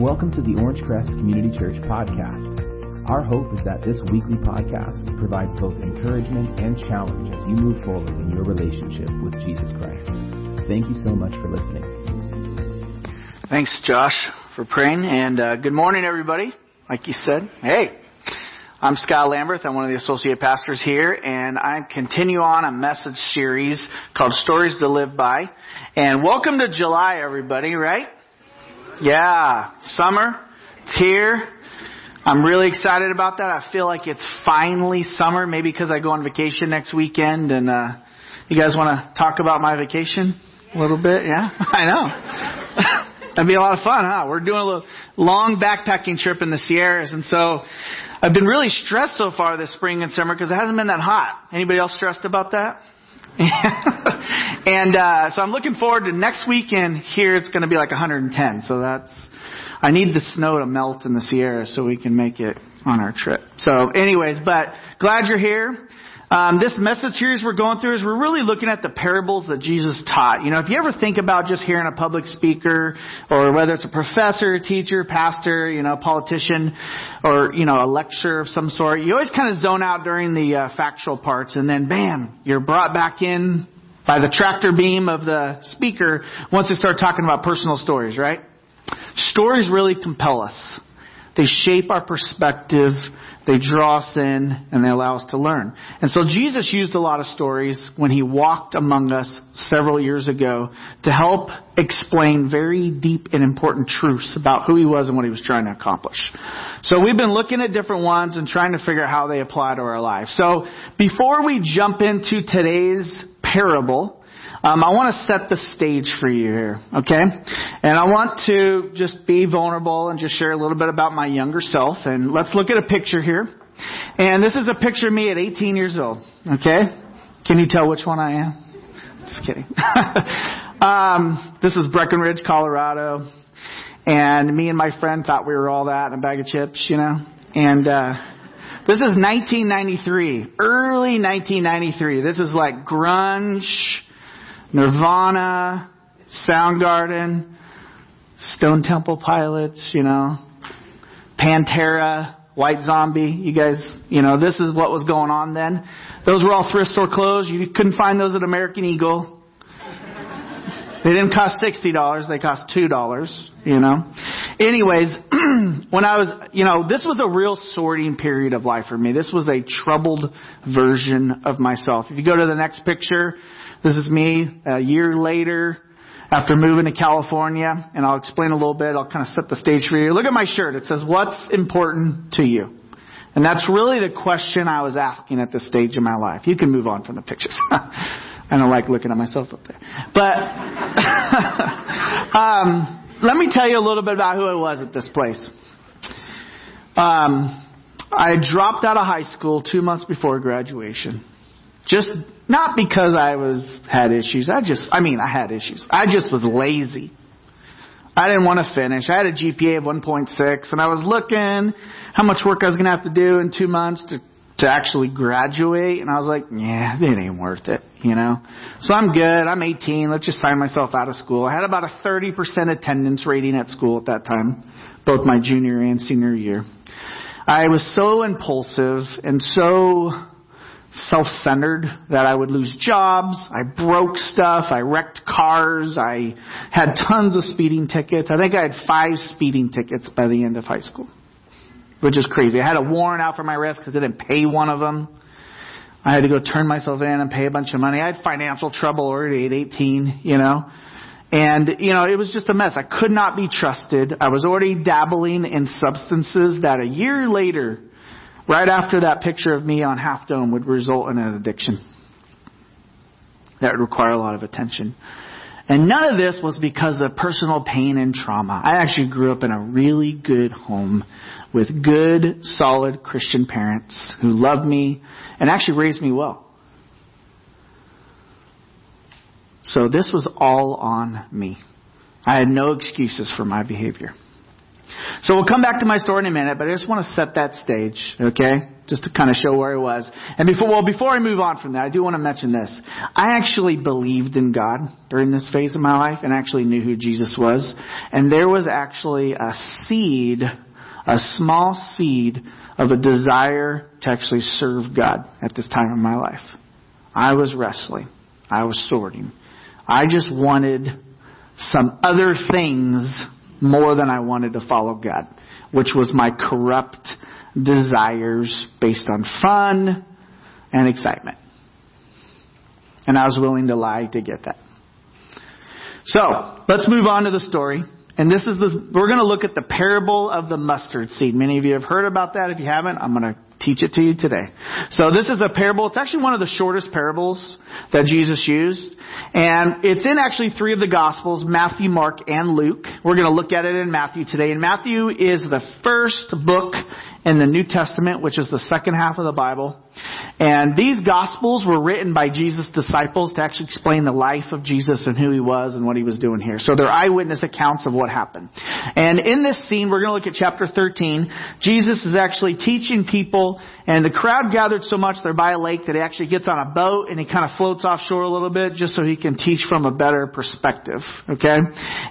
Welcome to the Orangecrest Community Church podcast. Our hope is that this weekly podcast provides both encouragement and challenge as you move forward in your relationship with Jesus Christ. Thank you so much for listening. Thanks, Josh, for praying, and uh, good morning, everybody. Like you said, hey, I'm Scott Lambert. I'm one of the associate pastors here, and I continue on a message series called Stories to Live By. And welcome to July, everybody, right? Yeah, summer. It's here. I'm really excited about that. I feel like it's finally summer, maybe because I go on vacation next weekend. And uh, you guys want to talk about my vacation a little bit? Yeah, I know. That'd be a lot of fun, huh? We're doing a little long backpacking trip in the Sierras, and so I've been really stressed so far this spring and summer because it hasn't been that hot. Anybody else stressed about that? and uh, so I'm looking forward to next weekend. Here it's going to be like 110. So that's I need the snow to melt in the Sierra so we can make it on our trip. So, anyways, but glad you're here. Um, this message series we're going through is we're really looking at the parables that Jesus taught. You know, if you ever think about just hearing a public speaker, or whether it's a professor, teacher, pastor, you know, politician, or you know, a lecture of some sort, you always kind of zone out during the uh, factual parts, and then bam, you're brought back in by the tractor beam of the speaker once they start talking about personal stories, right? Stories really compel us. They shape our perspective, they draw us in, and they allow us to learn. And so Jesus used a lot of stories when he walked among us several years ago to help explain very deep and important truths about who he was and what he was trying to accomplish. So we've been looking at different ones and trying to figure out how they apply to our lives. So before we jump into today's parable, um, I want to set the stage for you here, okay? And I want to just be vulnerable and just share a little bit about my younger self. And let's look at a picture here. And this is a picture of me at 18 years old, okay? Can you tell which one I am? Just kidding. um, this is Breckenridge, Colorado. And me and my friend thought we were all that in a bag of chips, you know? And, uh, this is 1993, early 1993. This is like grunge, Nirvana, Soundgarden, Stone Temple Pilots, you know, Pantera, White Zombie. You guys, you know, this is what was going on then. Those were all thrift store clothes. You couldn't find those at American Eagle. They didn't cost $60, they cost $2, you know. Anyways, when I was, you know, this was a real sorting period of life for me. This was a troubled version of myself. If you go to the next picture, this is me a year later after moving to California, and I'll explain a little bit. I'll kind of set the stage for you. Look at my shirt. It says, What's important to you? And that's really the question I was asking at this stage in my life. You can move on from the pictures. I don't like looking at myself up there. But um, let me tell you a little bit about who I was at this place. Um, I dropped out of high school two months before graduation. Just not because I was had issues. I just I mean I had issues. I just was lazy. I didn't want to finish. I had a GPA of 1.6 and I was looking how much work I was going to have to do in 2 months to to actually graduate and I was like, yeah, it ain't worth it, you know. So I'm good. I'm 18. Let's just sign myself out of school. I had about a 30% attendance rating at school at that time, both my junior and senior year. I was so impulsive and so self-centered that I would lose jobs. I broke stuff. I wrecked cars. I had tons of speeding tickets. I think I had five speeding tickets by the end of high school, which is crazy. I had a warrant out for my arrest because I didn't pay one of them. I had to go turn myself in and pay a bunch of money. I had financial trouble already at 18, you know. And, you know, it was just a mess. I could not be trusted. I was already dabbling in substances that a year later right after that picture of me on Half Dome would result in an addiction that would require a lot of attention. And none of this was because of personal pain and trauma. I actually grew up in a really good home with good, solid Christian parents who loved me and actually raised me well. So this was all on me. I had no excuses for my behavior. So we'll come back to my story in a minute, but I just want to set that stage, okay? Just to kind of show where I was. And before, well, before I move on from that, I do want to mention this. I actually believed in God during this phase of my life and actually knew who Jesus was. And there was actually a seed, a small seed of a desire to actually serve God at this time in my life. I was wrestling. I was sorting. I just wanted some other things more than I wanted to follow God, which was my corrupt desires based on fun and excitement. And I was willing to lie to get that. So, let's move on to the story. And this is the, we're going to look at the parable of the mustard seed. Many of you have heard about that. If you haven't, I'm going to teach it to you today. So this is a parable. It's actually one of the shortest parables that Jesus used. And it's in actually three of the Gospels, Matthew, Mark, and Luke. We're going to look at it in Matthew today. And Matthew is the first book in the New Testament, which is the second half of the Bible. And these Gospels were written by Jesus' disciples to actually explain the life of Jesus and who he was and what he was doing here. So they're eyewitness accounts of what happened. And in this scene, we're going to look at chapter 13. Jesus is actually teaching people, and the crowd gathered so much they're by a lake that he actually gets on a boat and he kind of floats offshore a little bit just so he can teach from a better perspective. Okay?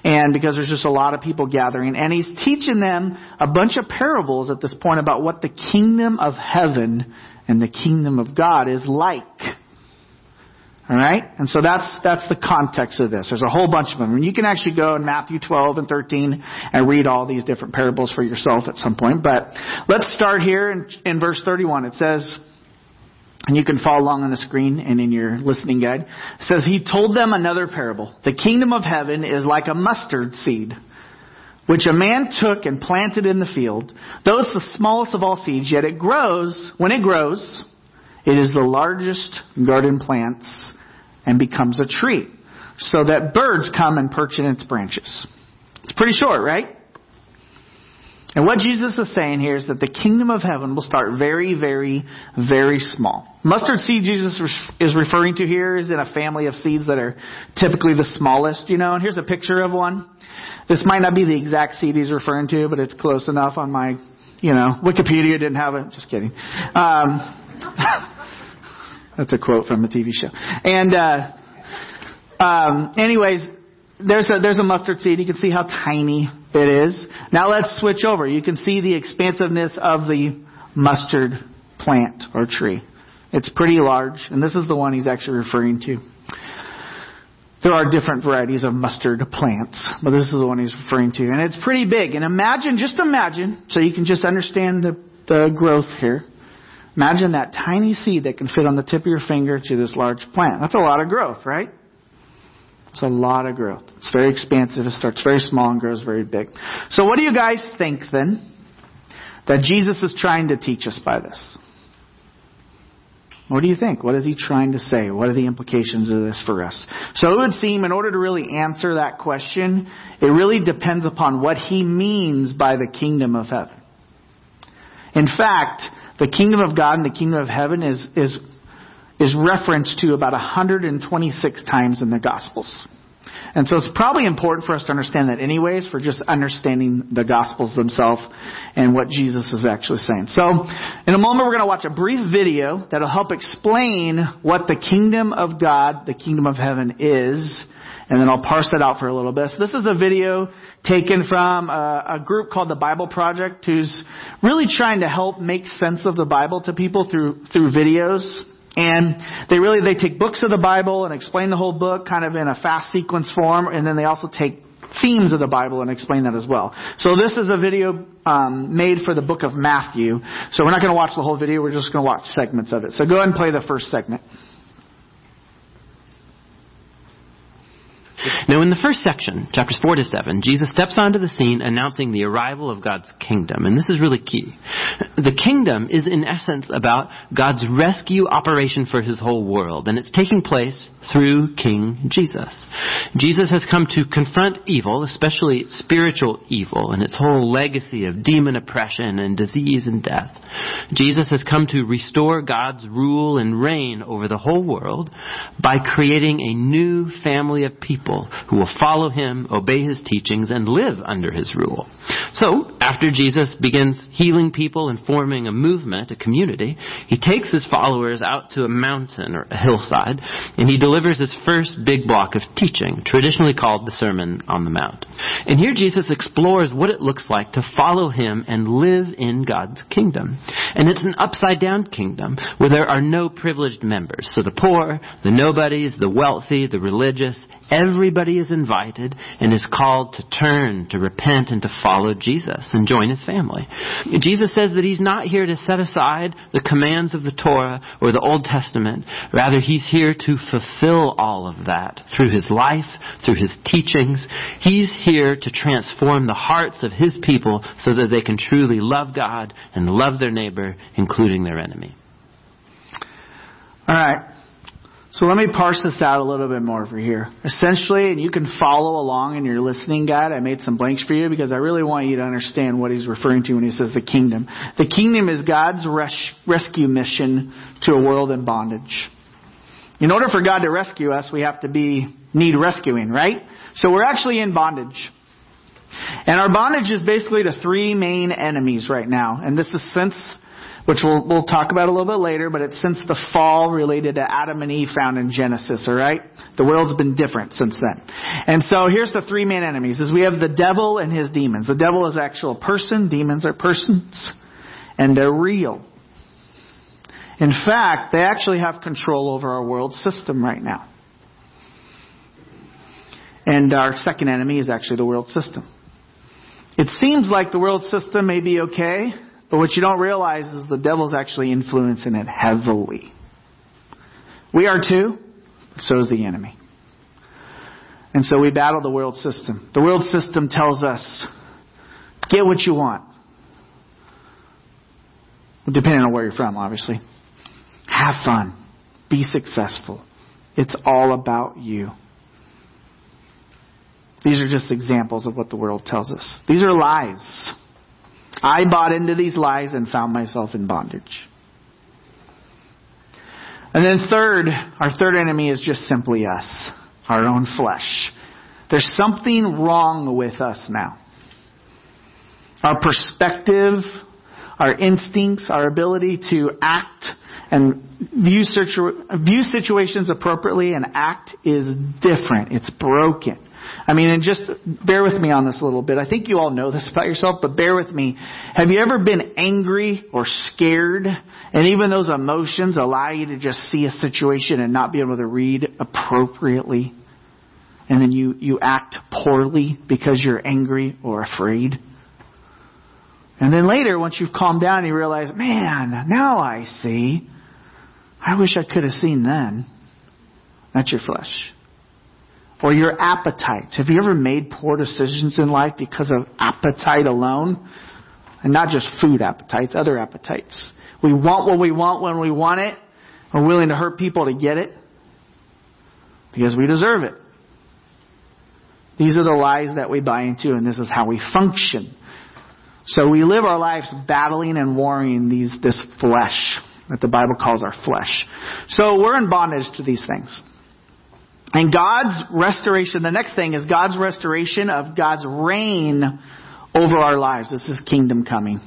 And because there's just a lot of people gathering. And he's teaching them a bunch of parables at this point about what the kingdom of heaven and the kingdom of God is like. Alright? And so that's, that's the context of this. There's a whole bunch of them. And you can actually go in Matthew 12 and 13 and read all these different parables for yourself at some point. But let's start here in, in verse 31. It says, and you can follow along on the screen and in your listening guide. It says, He told them another parable. The kingdom of heaven is like a mustard seed which a man took and planted in the field. Though it's the smallest of all seeds, yet it grows, when it grows, it is the largest garden plants and becomes a tree, so that birds come and perch in its branches. It's pretty short, right? And what Jesus is saying here is that the kingdom of heaven will start very, very, very small. Mustard seed Jesus is referring to here is in a family of seeds that are typically the smallest, you know, and here's a picture of one. This might not be the exact seed he's referring to, but it's close enough on my, you know, Wikipedia didn't have it. Just kidding. Um, that's a quote from a TV show. And, uh, um, anyways, there's a, there's a mustard seed. You can see how tiny it is. Now let's switch over. You can see the expansiveness of the mustard plant or tree. It's pretty large, and this is the one he's actually referring to. There are different varieties of mustard plants, but this is the one he's referring to. And it's pretty big. And imagine, just imagine, so you can just understand the, the growth here. Imagine that tiny seed that can fit on the tip of your finger to this large plant. That's a lot of growth, right? It's a lot of growth. It's very expansive. It starts very small and grows very big. So what do you guys think then that Jesus is trying to teach us by this? What do you think? What is he trying to say? What are the implications of this for us? So it would seem, in order to really answer that question, it really depends upon what he means by the kingdom of heaven. In fact, the kingdom of God and the kingdom of heaven is, is, is referenced to about 126 times in the Gospels. And so it's probably important for us to understand that anyways, for just understanding the Gospels themselves and what Jesus is actually saying. So, in a moment we're going to watch a brief video that'll help explain what the kingdom of God, the kingdom of heaven is, and then I'll parse that out for a little bit. So this is a video taken from a, a, group called the Bible Project who's really trying to help make sense of the Bible to people through, through videos. And they really, they take books of the Bible and explain the whole book kind of in a fast sequence form, and then they also take themes of the Bible and explain that as well. So this is a video um, made for the book of Matthew. So we're not going to watch the whole video, we're just going to watch segments of it. So go ahead and play the first segment. Now, in the first section, chapters 4 to 7, Jesus steps onto the scene announcing the arrival of God's kingdom. And this is really key. The kingdom is, in essence, about God's rescue operation for his whole world. And it's taking place through King Jesus. Jesus has come to confront evil, especially spiritual evil, and its whole legacy of demon oppression and disease and death. Jesus has come to restore God's rule and reign over the whole world by creating a new family of people who will follow him, obey his teachings, and live under his rule. So, after Jesus begins healing people and forming a movement, a community, he takes his followers out to a mountain or a hillside, and he delivers his first big block of teaching, traditionally called the Sermon on the Mount. And here Jesus explores what it looks like to follow him and live in God's kingdom. And it's an upside down kingdom where there are no privileged members. So the poor, the nobodies, the wealthy, the religious, everybody is invited and is called to turn, to repent, and to follow Jesus and join his family. Jesus says that he's not here to set aside the commands of the Torah or the Old Testament. Rather, he's here to fulfill all of that through his life, through his teachings. He's here to transform the hearts of his people so that they can truly love God and love their neighbor, including their enemy. All right. So let me parse this out a little bit more for here. Essentially, and you can follow along in your listening guide. I made some blanks for you because I really want you to understand what he's referring to when he says the kingdom. The kingdom is God's res- rescue mission to a world in bondage. In order for God to rescue us, we have to be need rescuing, right? So we're actually in bondage. And our bondage is basically to three main enemies right now. And this is since which we'll, we'll talk about a little bit later, but it's since the fall related to Adam and Eve found in Genesis, alright? The world's been different since then. And so here's the three main enemies, is we have the devil and his demons. The devil is actual person, demons are persons, and they're real. In fact, they actually have control over our world system right now. And our second enemy is actually the world system. It seems like the world system may be okay, but what you don't realize is the devil's actually influencing it heavily. We are too, but so is the enemy. And so we battle the world system. The world system tells us, get what you want. Depending on where you're from, obviously. Have fun. Be successful. It's all about you. These are just examples of what the world tells us. These are lies. I bought into these lies and found myself in bondage. And then third, our third enemy is just simply us, our own flesh. There's something wrong with us now. Our perspective, our instincts, our ability to act and view, view situations appropriately and act is different. It's broken. I mean, and just bear with me on this a little bit. I think you all know this about yourself, but bear with me. Have you ever been angry or scared? And even those emotions allow you to just see a situation and not be able to read appropriately? And then you, you act poorly because you're angry or afraid? And then later, once you've calmed down, you realize, man, now I see. I wish I could have seen then. That's your flesh or your appetites. Have you ever made poor decisions in life because of appetite alone? And not just food appetites, other appetites. We want what we want when we want it. We're willing to hurt people to get it because we deserve it. These are the lies that we buy into, and this is how we function. So we live our lives battling and warring these, this flesh that the Bible calls our flesh. So we're in bondage to these things. And God's restoration, the next thing is God's restoration of God's reign over our lives. This is kingdom coming.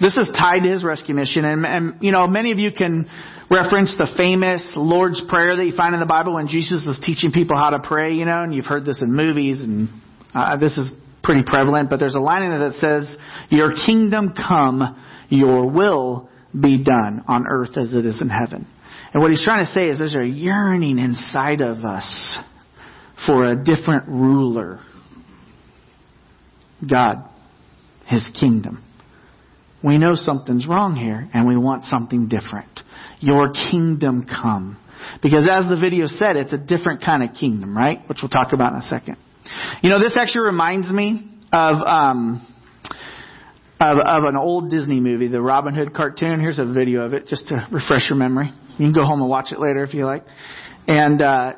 This is tied to his rescue mission. And, and, you know, many of you can reference the famous Lord's Prayer that you find in the Bible when Jesus is teaching people how to pray, you know, and you've heard this in movies, and uh, this is pretty prevalent, but there's a line in it that says, Your kingdom come, your will be done on earth as it is in heaven. And what he's trying to say is there's a yearning inside of us for a different ruler. God, His kingdom. We know something's wrong here and we want something different. Your kingdom come. Because as the video said, it's a different kind of kingdom, right? Which we'll talk about in a second. You know, this actually reminds me of, um, of, of an old Disney movie, the Robin Hood cartoon. Here's a video of it just to refresh your memory. You can go home and watch it later if you like. And uh,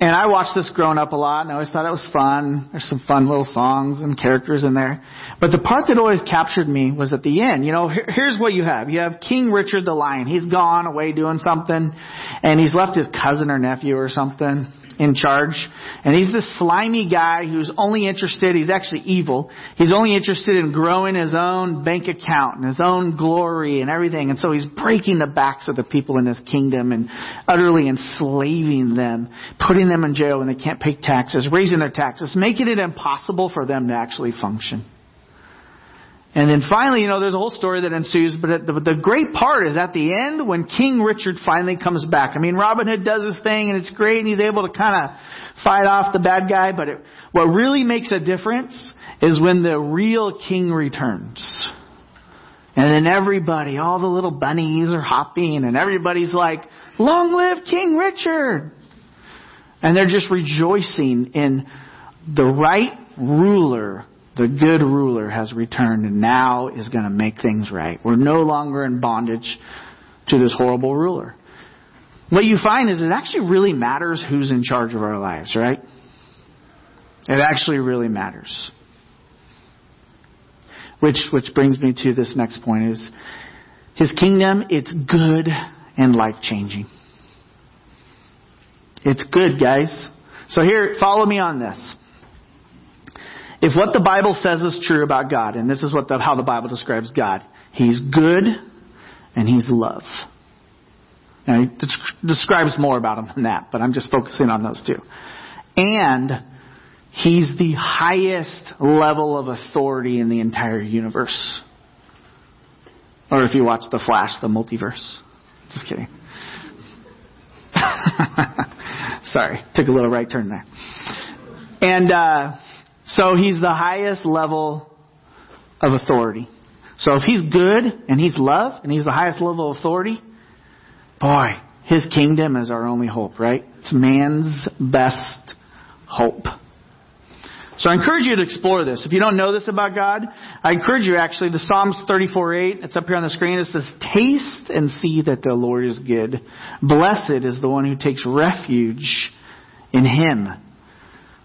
and I watched this growing up a lot, and I always thought it was fun. There's some fun little songs and characters in there. But the part that always captured me was at the end. You know, here, here's what you have. You have King Richard the Lion. He's gone away doing something, and he's left his cousin or nephew or something. In charge. And he's this slimy guy who's only interested, he's actually evil. He's only interested in growing his own bank account and his own glory and everything. And so he's breaking the backs of the people in his kingdom and utterly enslaving them, putting them in jail when they can't pay taxes, raising their taxes, making it impossible for them to actually function. And then finally, you know, there's a whole story that ensues, but the, the great part is at the end when King Richard finally comes back. I mean, Robin Hood does his thing and it's great and he's able to kind of fight off the bad guy, but it, what really makes a difference is when the real king returns. And then everybody, all the little bunnies are hopping and everybody's like, long live King Richard! And they're just rejoicing in the right ruler the good ruler has returned and now is going to make things right. We're no longer in bondage to this horrible ruler. What you find is it actually really matters who's in charge of our lives, right? It actually really matters. Which, which brings me to this next point is his kingdom, it's good and life changing. It's good, guys. So here, follow me on this. If what the Bible says is true about God, and this is what the, how the Bible describes God, He's good and He's love. Now, He describes more about Him than that, but I'm just focusing on those two. And He's the highest level of authority in the entire universe. Or if you watch The Flash, the multiverse. Just kidding. Sorry, took a little right turn there. And, uh, so he's the highest level of authority. So if he's good and he's love and he's the highest level of authority, boy, his kingdom is our only hope, right? It's man's best hope. So I encourage you to explore this. If you don't know this about God, I encourage you actually, the Psalms 34:8, it's up here on the screen, it says, Taste and see that the Lord is good. Blessed is the one who takes refuge in him.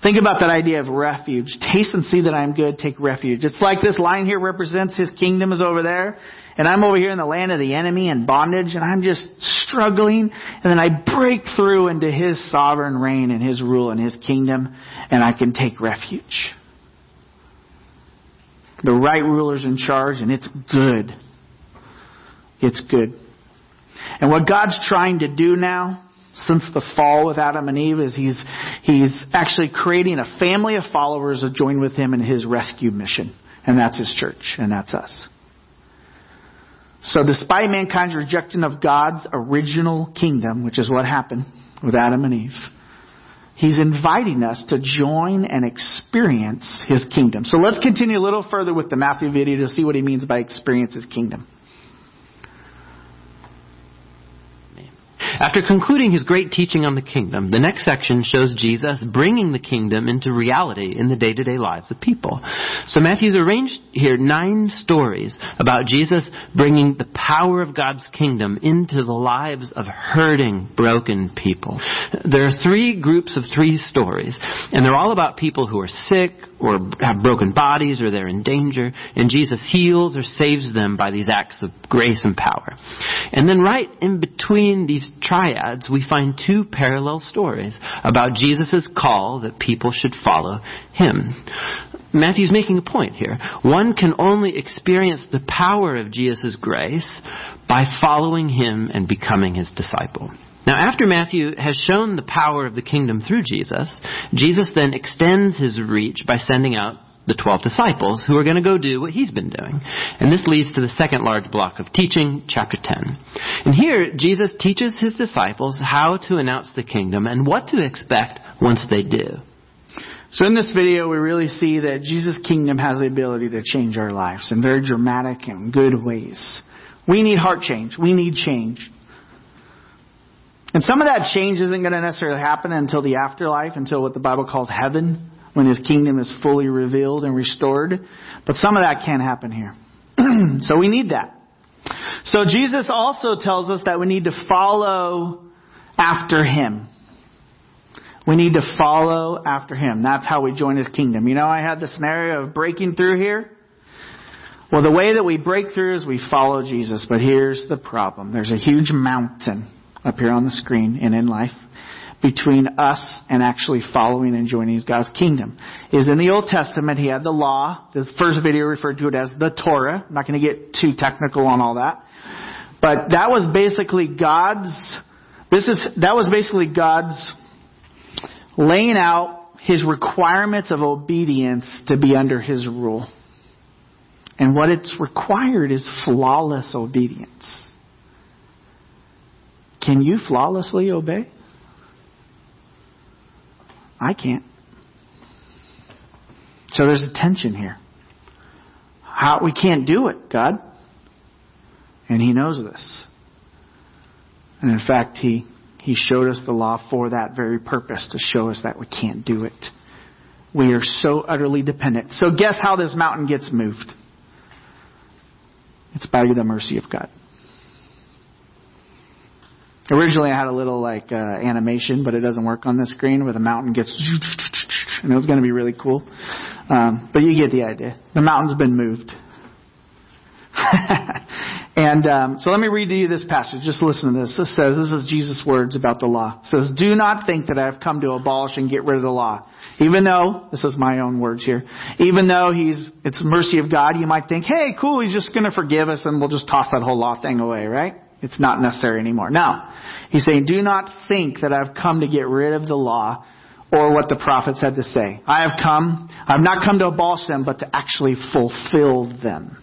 Think about that idea of refuge. Taste and see that I am good, take refuge. It's like this line here represents his kingdom is over there, and I'm over here in the land of the enemy and bondage, and I'm just struggling, and then I break through into his sovereign reign and his rule and his kingdom, and I can take refuge. The right ruler's in charge, and it's good. It's good. And what God's trying to do now since the fall with Adam and Eve is he's, he's actually creating a family of followers to join with him in his rescue mission. And that's his church, and that's us. So despite mankind's rejection of God's original kingdom, which is what happened with Adam and Eve, He's inviting us to join and experience His kingdom. So let's continue a little further with the Matthew video to see what he means by experience His kingdom. After concluding his great teaching on the kingdom, the next section shows Jesus bringing the kingdom into reality in the day-to-day lives of people. So Matthew's arranged here nine stories about Jesus bringing the power of God's kingdom into the lives of hurting, broken people. There are three groups of three stories, and they're all about people who are sick or have broken bodies or they're in danger, and Jesus heals or saves them by these acts of grace and power. And then right in between these triads, we find two parallel stories about Jesus' call that people should follow him. Matthew's making a point here. One can only experience the power of Jesus' grace by following him and becoming his disciple. Now, after Matthew has shown the power of the kingdom through Jesus, Jesus then extends his reach by sending out the 12 disciples who are going to go do what he's been doing. And this leads to the second large block of teaching, chapter 10. And here, Jesus teaches his disciples how to announce the kingdom and what to expect once they do. So in this video, we really see that Jesus' kingdom has the ability to change our lives in very dramatic and good ways. We need heart change. We need change. And some of that change isn't going to necessarily happen until the afterlife, until what the Bible calls heaven when his kingdom is fully revealed and restored. But some of that can't happen here. so we need that. So Jesus also tells us that we need to follow after him. We need to follow after him. That's how we join his kingdom. You know, I had the scenario of breaking through here. Well, the way that we break through is we follow Jesus. But here's the problem. There's a huge mountain up here on the screen and in life between us and actually following and joining God's kingdom. Is in the Old Testament, he had the law. The first video referred to it as the Torah. I'm not going to get too technical on all that. But that was basically God's, this is, that was basically God's laying out his requirements of obedience to be under his rule. And what it's required is flawless obedience. Can you flawlessly obey? I can't. So there's a tension here. How we can't do it, God. And he knows this. And in fact, he he showed us the law for that very purpose, to show us that we can't do it. We are so utterly dependent. So guess how this mountain gets moved? It's by the mercy of God. Originally, I had a little like uh, animation, but it doesn't work on the screen where the mountain gets, and it was going to be really cool. Um, but you get the idea. The mountain's been moved. And um, so let me read to you this passage. Just listen to this. This says, this is Jesus' words about the law. It says, Do not think that I have come to abolish and get rid of the law. Even though, this is my own words here, even though he's, it's mercy of God, you might think, hey, cool, he's just going to forgive us and we'll just toss that whole law thing away, right? It's not necessary anymore. Now, he's saying, do not think that I've come to get rid of the law or what the prophets had to say. I have come, I've not come to abolish them, but to actually fulfill them.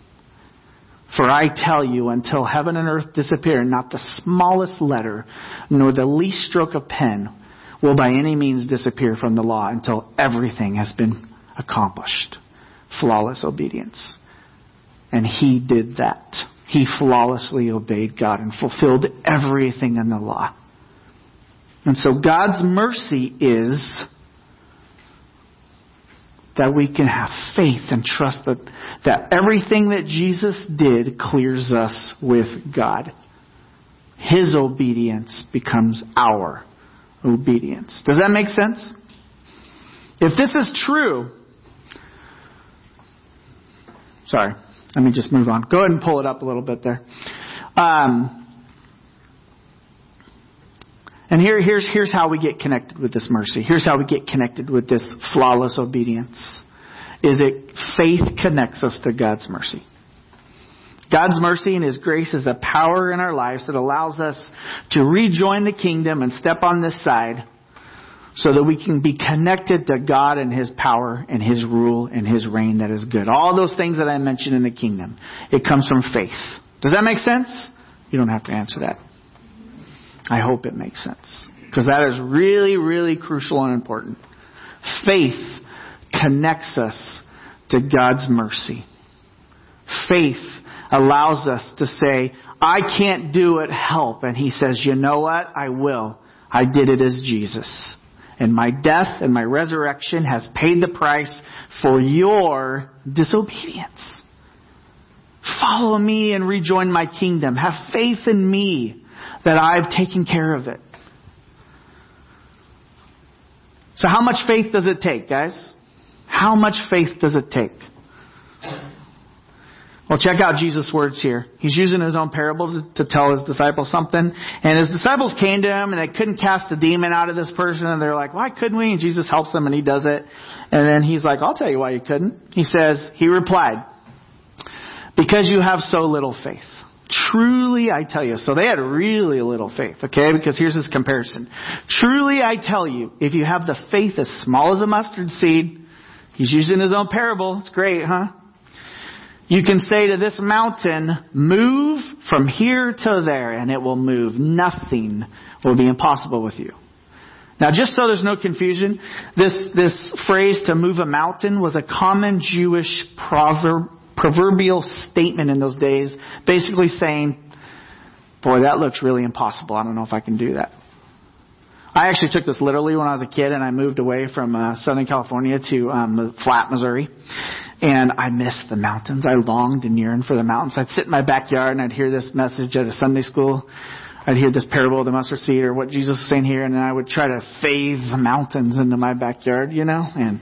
For I tell you, until heaven and earth disappear, not the smallest letter, nor the least stroke of pen will by any means disappear from the law until everything has been accomplished. Flawless obedience. And he did that. He flawlessly obeyed God and fulfilled everything in the law. And so God's mercy is that we can have faith and trust that, that everything that Jesus did clears us with God. His obedience becomes our obedience. Does that make sense? If this is true, sorry, let me just move on. Go ahead and pull it up a little bit there. Um, and here, here's, here's how we get connected with this mercy. Here's how we get connected with this flawless obedience. Is it faith connects us to God's mercy. God's mercy and His grace is a power in our lives that allows us to rejoin the kingdom and step on this side so that we can be connected to God and His power and His rule and His reign that is good. All those things that I mentioned in the kingdom. It comes from faith. Does that make sense? You don't have to answer that. I hope it makes sense. Because that is really, really crucial and important. Faith connects us to God's mercy. Faith allows us to say, I can't do it, help. And He says, you know what? I will. I did it as Jesus. And my death and my resurrection has paid the price for your disobedience. Follow me and rejoin my kingdom. Have faith in me that I've taken care of it. So how much faith does it take, guys? How much faith does it take? Well, check out Jesus' words here. He's using his own parable to, to, tell his disciples something. And his disciples came to him and they couldn't cast a demon out of this person. And they're like, why couldn't we? And Jesus helps them and he does it. And then he's like, I'll tell you why you couldn't. He says, he replied, because you have so little faith. Truly I tell you. So they had really little faith, okay? Because here's this comparison. Truly I tell you, if you have the faith as small as a mustard seed, he's using his own parable. It's great, huh? You can say to this mountain, move from here to there, and it will move. Nothing will be impossible with you. Now, just so there's no confusion, this, this phrase to move a mountain was a common Jewish proverb proverbial statement in those days, basically saying, Boy, that looks really impossible. I don't know if I can do that. I actually took this literally when I was a kid and I moved away from uh, Southern California to um, Flat, Missouri. And I missed the mountains. I longed and yearned for the mountains. I'd sit in my backyard and I'd hear this message at a Sunday school. I'd hear this parable of the mustard seed or what Jesus was saying here, and then I would try to fave the mountains into my backyard, you know, and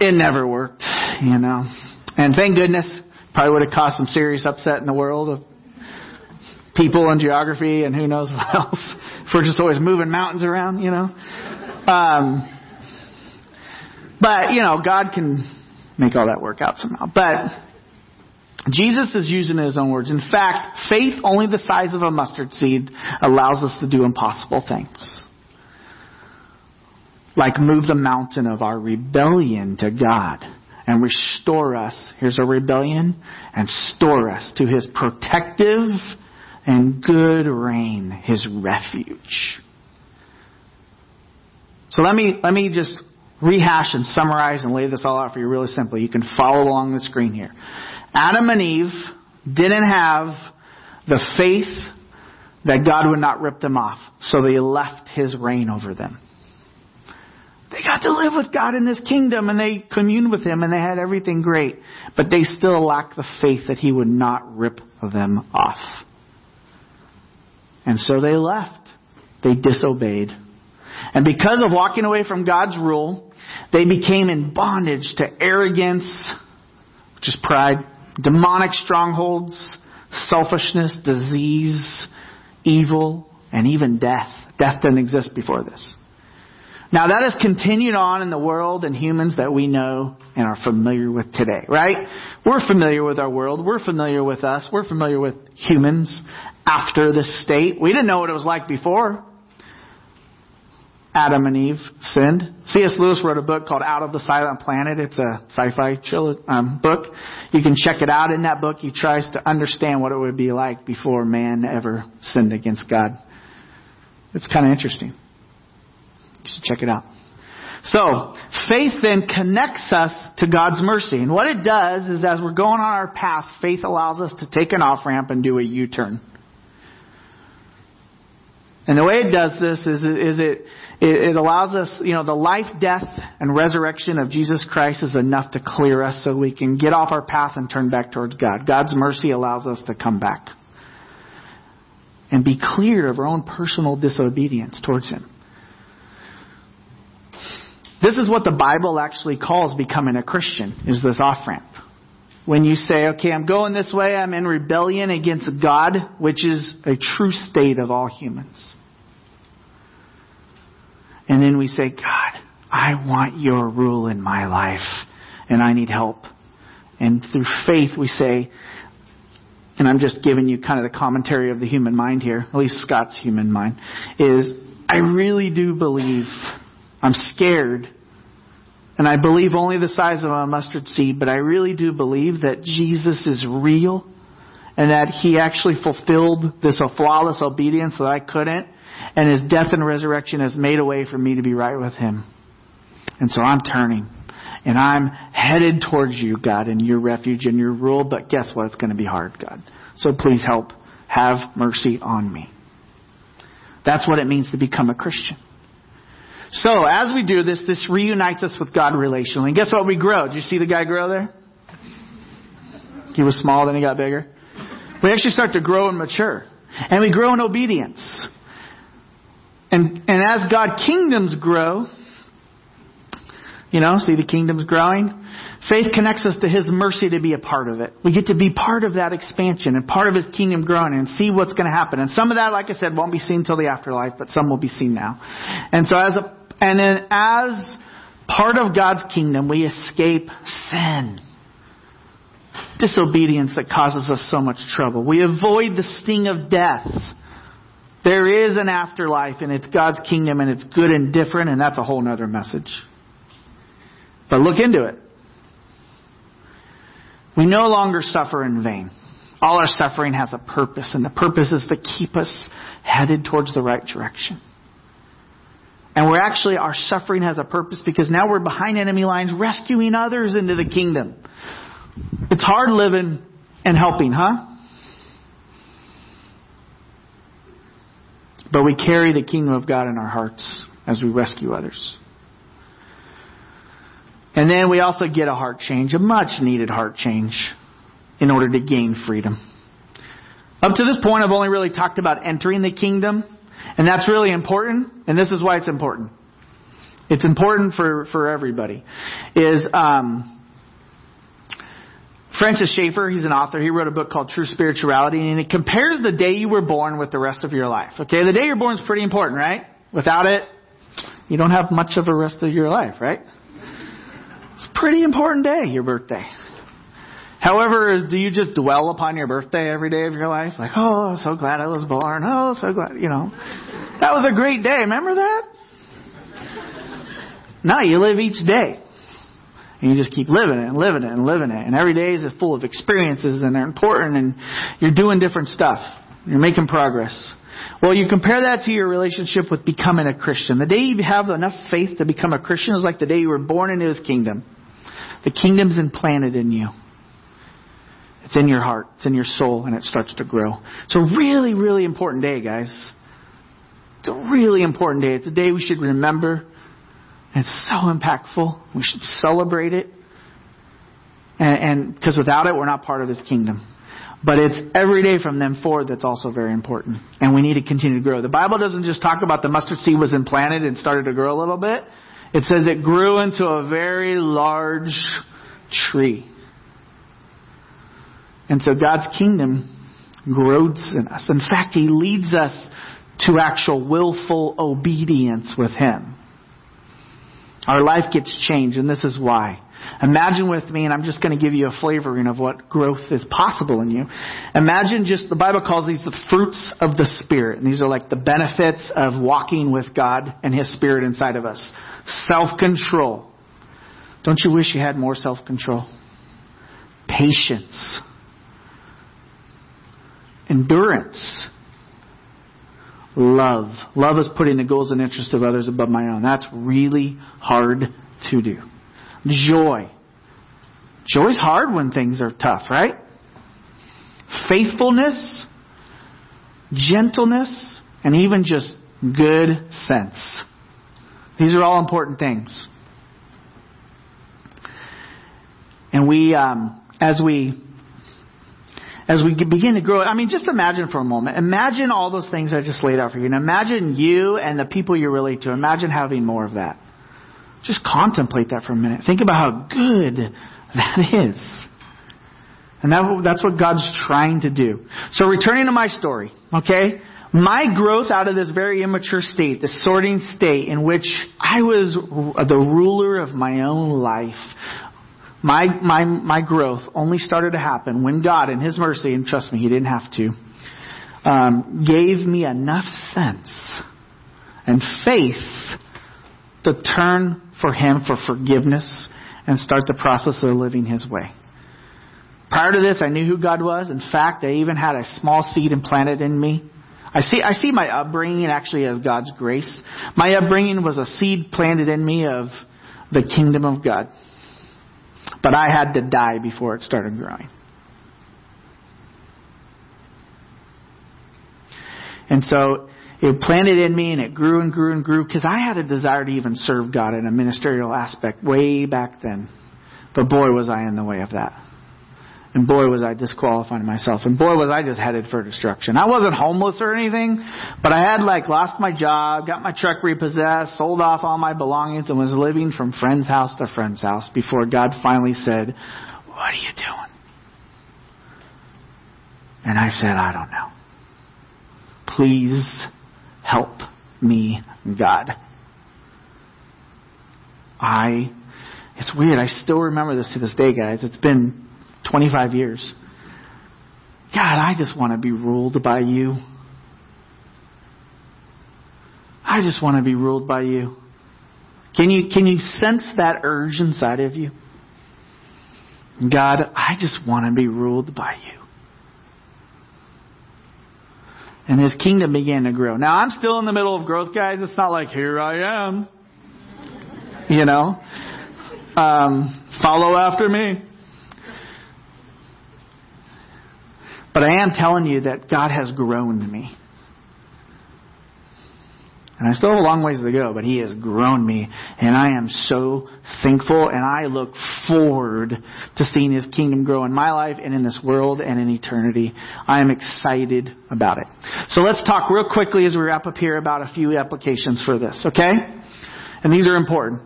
it never worked, you know. And thank goodness, probably would have caused some serious upset in the world of people and geography and who knows what else. we're just always moving mountains around, you know. Um, but you know, God can make all that work out somehow. But Jesus is using his own words. In fact, faith only the size of a mustard seed allows us to do impossible things. Like move the mountain of our rebellion to God and restore us. Here's a rebellion and store us to his protective and good reign, his refuge. So let me, let me just rehash and summarize and lay this all out for you really simply. You can follow along the screen here. Adam and Eve didn't have the faith that God would not rip them off, so they left his reign over them. They got to live with God in His kingdom and they communed with Him and they had everything great. But they still lacked the faith that He would not rip them off. And so they left. They disobeyed. And because of walking away from God's rule, they became in bondage to arrogance, which is pride, demonic strongholds, selfishness, disease, evil, and even death. Death didn't exist before this. Now that has continued on in the world and humans that we know and are familiar with today, right? We're familiar with our world. We're familiar with us. We're familiar with humans after this state. We didn't know what it was like before. Adam and Eve sinned. C.S. Lewis wrote a book called Out of the Silent Planet. It's a sci-fi um, book. You can check it out. In that book, he tries to understand what it would be like before man ever sinned against God. It's kind of interesting. You should check it out. So, faith then connects us to God's mercy. And what it does is as we're going on our path, faith allows us to take an off ramp and do a U turn. And the way it does this is, is it, it allows us, you know, the life, death, and resurrection of Jesus Christ is enough to clear us so we can get off our path and turn back towards God. God's mercy allows us to come back and be cleared of our own personal disobedience towards Him. This is what the Bible actually calls becoming a Christian, is this off ramp. When you say, okay, I'm going this way, I'm in rebellion against God, which is a true state of all humans. And then we say, God, I want your rule in my life and I need help. And through faith we say, and I'm just giving you kind of the commentary of the human mind here, at least Scott's human mind, is I really do believe, I'm scared, and I believe only the size of a mustard seed, but I really do believe that Jesus is real and that he actually fulfilled this flawless obedience that I couldn't and his death and resurrection has made a way for me to be right with him. And so I'm turning. And I'm headed towards you, God, and your refuge and your rule. But guess what? It's going to be hard, God. So please help. Have mercy on me. That's what it means to become a Christian. So as we do this, this reunites us with God relationally. And guess what? We grow. Did you see the guy grow there? He was small, then he got bigger. We actually start to grow and mature. And we grow in obedience. And, and as God kingdoms grow, you know, see the kingdoms growing? Faith connects us to His mercy to be a part of it. We get to be part of that expansion and part of His kingdom growing and see what's going to happen. And some of that, like I said, won't be seen till the afterlife, but some will be seen now. And so as a, and then as part of God's kingdom, we escape sin. Disobedience that causes us so much trouble. We avoid the sting of death there is an afterlife and it's God's kingdom and it's good and different and that's a whole other message. But look into it. We no longer suffer in vain. All our suffering has a purpose and the purpose is to keep us headed towards the right direction. And we're actually, our suffering has a purpose because now we're behind enemy lines rescuing others into the kingdom. It's hard living and helping, huh? But we carry the kingdom of God in our hearts as we rescue others. And then we also get a heart change, a much needed heart change, in order to gain freedom. Up to this point, I've only really talked about entering the kingdom, and that's really important, and this is why it's important. It's important for, for everybody. Is um, Francis Schaeffer, he's an author. He wrote a book called True Spirituality, and it compares the day you were born with the rest of your life. Okay, the day you're born is pretty important, right? Without it, you don't have much of a rest of your life, right? It's a pretty important day, your birthday. However, do you just dwell upon your birthday every day of your life? Like, oh, I'm so glad I was born. Oh, so glad, you know. That was a great day. Remember that? No, you live each day. And you just keep living it and living it and living it. And every day is full of experiences and they're important and you're doing different stuff. You're making progress. Well, you compare that to your relationship with becoming a Christian. The day you have enough faith to become a Christian is like the day you were born into His kingdom. The kingdom's implanted in you. It's in your heart. It's in your soul and it starts to grow. It's a really, really important day, guys. It's a really important day. It's a day we should remember. It's so impactful. We should celebrate it. And because without it, we're not part of His kingdom. But it's every day from then forward that's also very important. And we need to continue to grow. The Bible doesn't just talk about the mustard seed was implanted and started to grow a little bit. It says it grew into a very large tree. And so God's kingdom grows in us. In fact, He leads us to actual willful obedience with Him. Our life gets changed, and this is why. Imagine with me, and I'm just going to give you a flavoring of what growth is possible in you. Imagine just, the Bible calls these the fruits of the Spirit. And these are like the benefits of walking with God and His Spirit inside of us. Self-control. Don't you wish you had more self-control? Patience. Endurance. Love. Love is putting the goals and interests of others above my own. That's really hard to do. Joy. Joy's hard when things are tough, right? Faithfulness, gentleness, and even just good sense. These are all important things. And we, um, as we as we begin to grow, I mean, just imagine for a moment. Imagine all those things I just laid out for you. And imagine you and the people you relate to. Imagine having more of that. Just contemplate that for a minute. Think about how good that is. And that, that's what God's trying to do. So returning to my story, okay? My growth out of this very immature state, this sorting state in which I was the ruler of my own life, my, my, my growth only started to happen when God, in His mercy, and trust me, He didn't have to, um, gave me enough sense and faith to turn for Him for forgiveness and start the process of living His way. Prior to this, I knew who God was. In fact, I even had a small seed implanted in me. I see, I see my upbringing actually as God's grace. My upbringing was a seed planted in me of the kingdom of God. But I had to die before it started growing. And so it planted in me and it grew and grew and grew because I had a desire to even serve God in a ministerial aspect way back then. But boy, was I in the way of that. And boy, was I disqualifying myself. And boy, was I just headed for destruction. I wasn't homeless or anything, but I had like lost my job, got my truck repossessed, sold off all my belongings, and was living from friend's house to friend's house before God finally said, What are you doing? And I said, I don't know. Please help me, God. I, it's weird. I still remember this to this day, guys. It's been 25 years. God, I just want to be ruled by you. I just want to be ruled by you. Can you, can you sense that urge inside of you? God, I just want to be ruled by you. And his kingdom began to grow. Now, I'm still in the middle of growth, guys. It's not like, here I am. You know? Um, follow after me. But I am telling you that God has grown me. And I still have a long ways to go, but He has grown me. And I am so thankful and I look forward to seeing His kingdom grow in my life and in this world and in eternity. I am excited about it. So let's talk real quickly as we wrap up here about a few applications for this, okay? And these are important.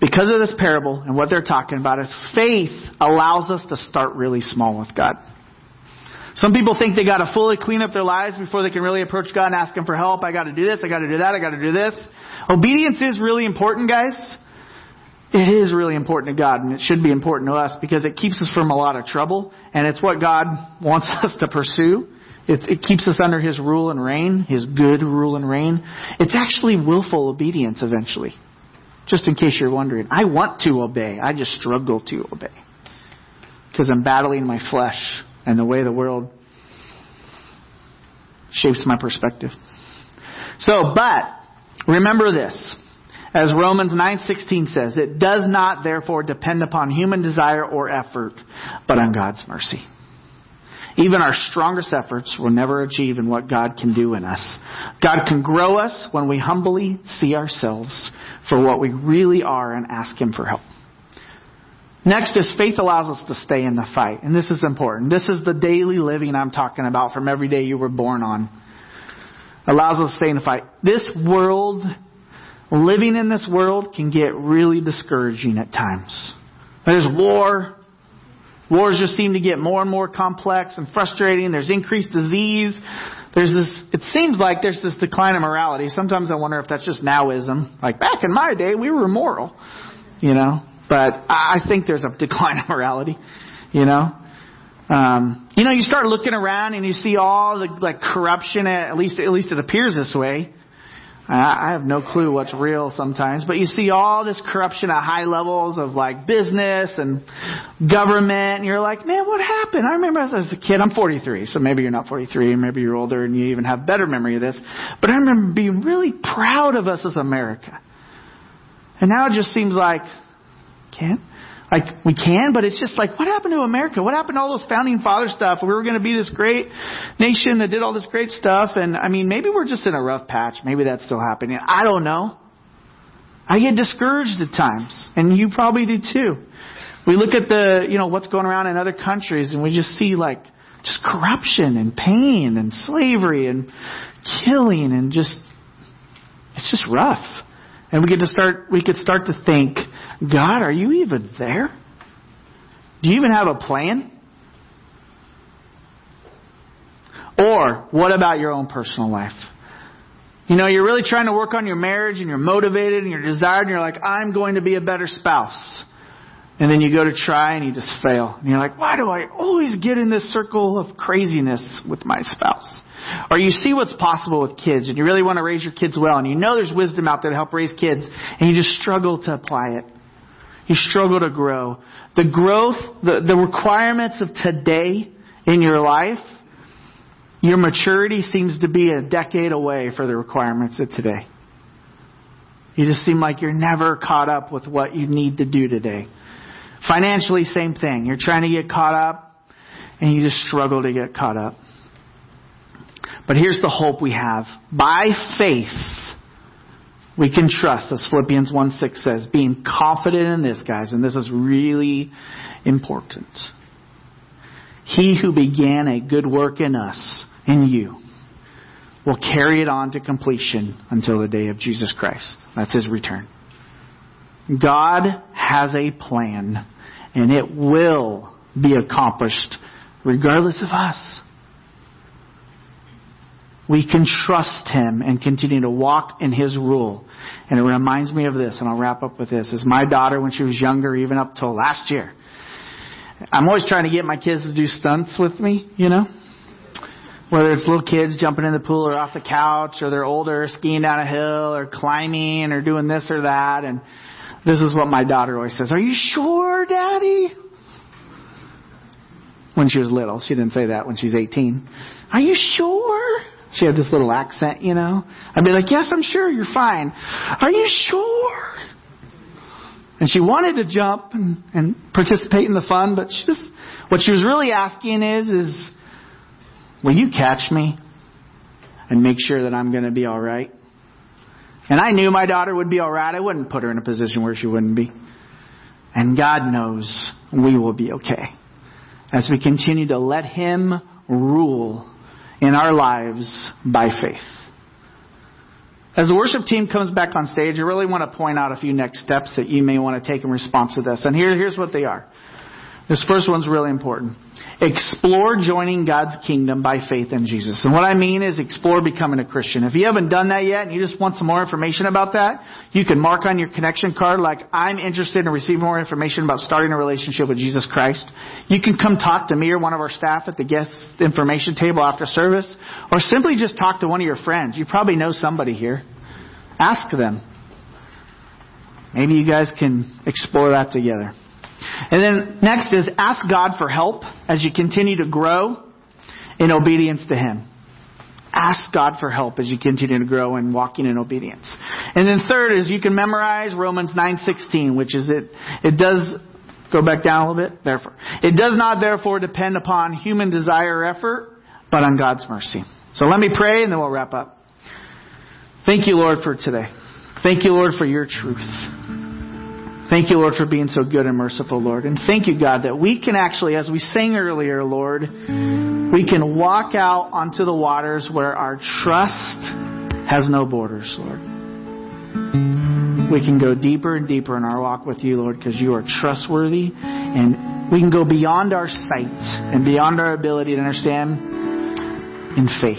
because of this parable and what they're talking about is faith allows us to start really small with God. Some people think they got to fully clean up their lives before they can really approach God and ask Him for help. I got to do this. I got to do that. I got to do this. Obedience is really important, guys. It is really important to God, and it should be important to us because it keeps us from a lot of trouble, and it's what God wants us to pursue. It, it keeps us under His rule and reign, His good rule and reign. It's actually willful obedience eventually. Just in case you're wondering, I want to obey. I just struggle to obey because I'm battling my flesh and the way the world shapes my perspective. So, but remember this. As Romans 9:16 says, it does not therefore depend upon human desire or effort, but on God's mercy. Even our strongest efforts will never achieve in what God can do in us. God can grow us when we humbly see ourselves for what we really are and ask Him for help. Next is faith allows us to stay in the fight. And this is important. This is the daily living I'm talking about from every day you were born on. Allows us to stay in the fight. This world, living in this world can get really discouraging at times. There's war. Wars just seem to get more and more complex and frustrating. There's increased disease. There's this, it seems like there's this decline in morality. Sometimes I wonder if that's just nowism. Like back in my day, we were moral. You know? But I think there's a decline in morality, you know. Um, you know, you start looking around and you see all the like corruption. At least, at least it appears this way. I have no clue what's real sometimes, but you see all this corruption at high levels of like business and government, and you're like, man, what happened? I remember as, as a kid, I'm 43, so maybe you're not 43, and maybe you're older and you even have better memory of this, but I remember being really proud of us as America. And now it just seems like can't. Like, we can, but it's just like, what happened to America? What happened to all those founding father stuff? We were going to be this great nation that did all this great stuff. And I mean, maybe we're just in a rough patch. Maybe that's still happening. I don't know. I get discouraged at times. And you probably do too. We look at the, you know, what's going around in other countries and we just see like, just corruption and pain and slavery and killing and just, it's just rough. And we get to start, we could start to think, God, are you even there? Do you even have a plan? Or what about your own personal life? You know, you're really trying to work on your marriage and you're motivated and you're desired and you're like, I'm going to be a better spouse. And then you go to try and you just fail. And you're like, why do I always get in this circle of craziness with my spouse? Or you see what's possible with kids and you really want to raise your kids well and you know there's wisdom out there to help raise kids and you just struggle to apply it. You struggle to grow. The growth, the, the requirements of today in your life, your maturity seems to be a decade away for the requirements of today. You just seem like you're never caught up with what you need to do today. Financially, same thing. You're trying to get caught up and you just struggle to get caught up. But here's the hope we have. By faith, we can trust, as Philippians 1 6 says, being confident in this, guys, and this is really important. He who began a good work in us, in you, will carry it on to completion until the day of Jesus Christ. That's his return. God has a plan, and it will be accomplished regardless of us we can trust Him and continue to walk in His rule. And it reminds me of this, and I'll wrap up with this. Is my daughter, when she was younger, even up till last year, I'm always trying to get my kids to do stunts with me, you know? Whether it's little kids jumping in the pool or off the couch, or they're older skiing down a hill, or climbing, or doing this or that. And this is what my daughter always says Are you sure, Daddy? When she was little. She didn't say that when she's 18. Are you sure? She had this little accent, you know. I'd be like, yes, I'm sure, you're fine. Are you sure? And she wanted to jump and, and participate in the fun, but she just, what she was really asking is, is, will you catch me and make sure that I'm going to be all right? And I knew my daughter would be all right. I wouldn't put her in a position where she wouldn't be. And God knows we will be okay as we continue to let Him rule in our lives by faith. as the worship team comes back on stage, I really want to point out a few next steps that you may want to take in response to this. And here, here's what they are. This first one's really important. Explore joining God's kingdom by faith in Jesus. And what I mean is explore becoming a Christian. If you haven't done that yet and you just want some more information about that, you can mark on your connection card like, I'm interested in receiving more information about starting a relationship with Jesus Christ. You can come talk to me or one of our staff at the guest information table after service, or simply just talk to one of your friends. You probably know somebody here. Ask them. Maybe you guys can explore that together. And then next is ask God for help as you continue to grow in obedience to Him. Ask God for help as you continue to grow in walking in obedience. And then third is you can memorize Romans 9:16, which is it it does go back down a little bit. Therefore, it does not therefore depend upon human desire or effort, but on God's mercy. So let me pray and then we'll wrap up. Thank you, Lord, for today. Thank you, Lord, for your truth. Thank you, Lord, for being so good and merciful, Lord. And thank you, God, that we can actually, as we sang earlier, Lord, we can walk out onto the waters where our trust has no borders, Lord. We can go deeper and deeper in our walk with you, Lord, because you are trustworthy. And we can go beyond our sight and beyond our ability to understand in faith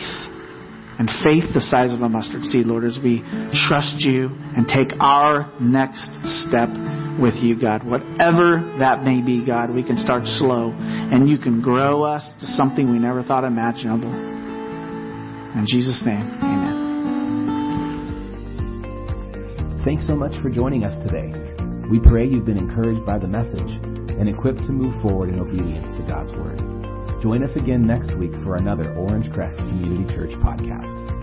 and faith the size of a mustard seed, Lord, as we trust you and take our next step with you, God. Whatever that may be, God, we can start slow and you can grow us to something we never thought imaginable. In Jesus' name, amen. Thanks so much for joining us today. We pray you've been encouraged by the message and equipped to move forward in obedience to God's Word. Join us again next week for another Orangecrest Community Church podcast.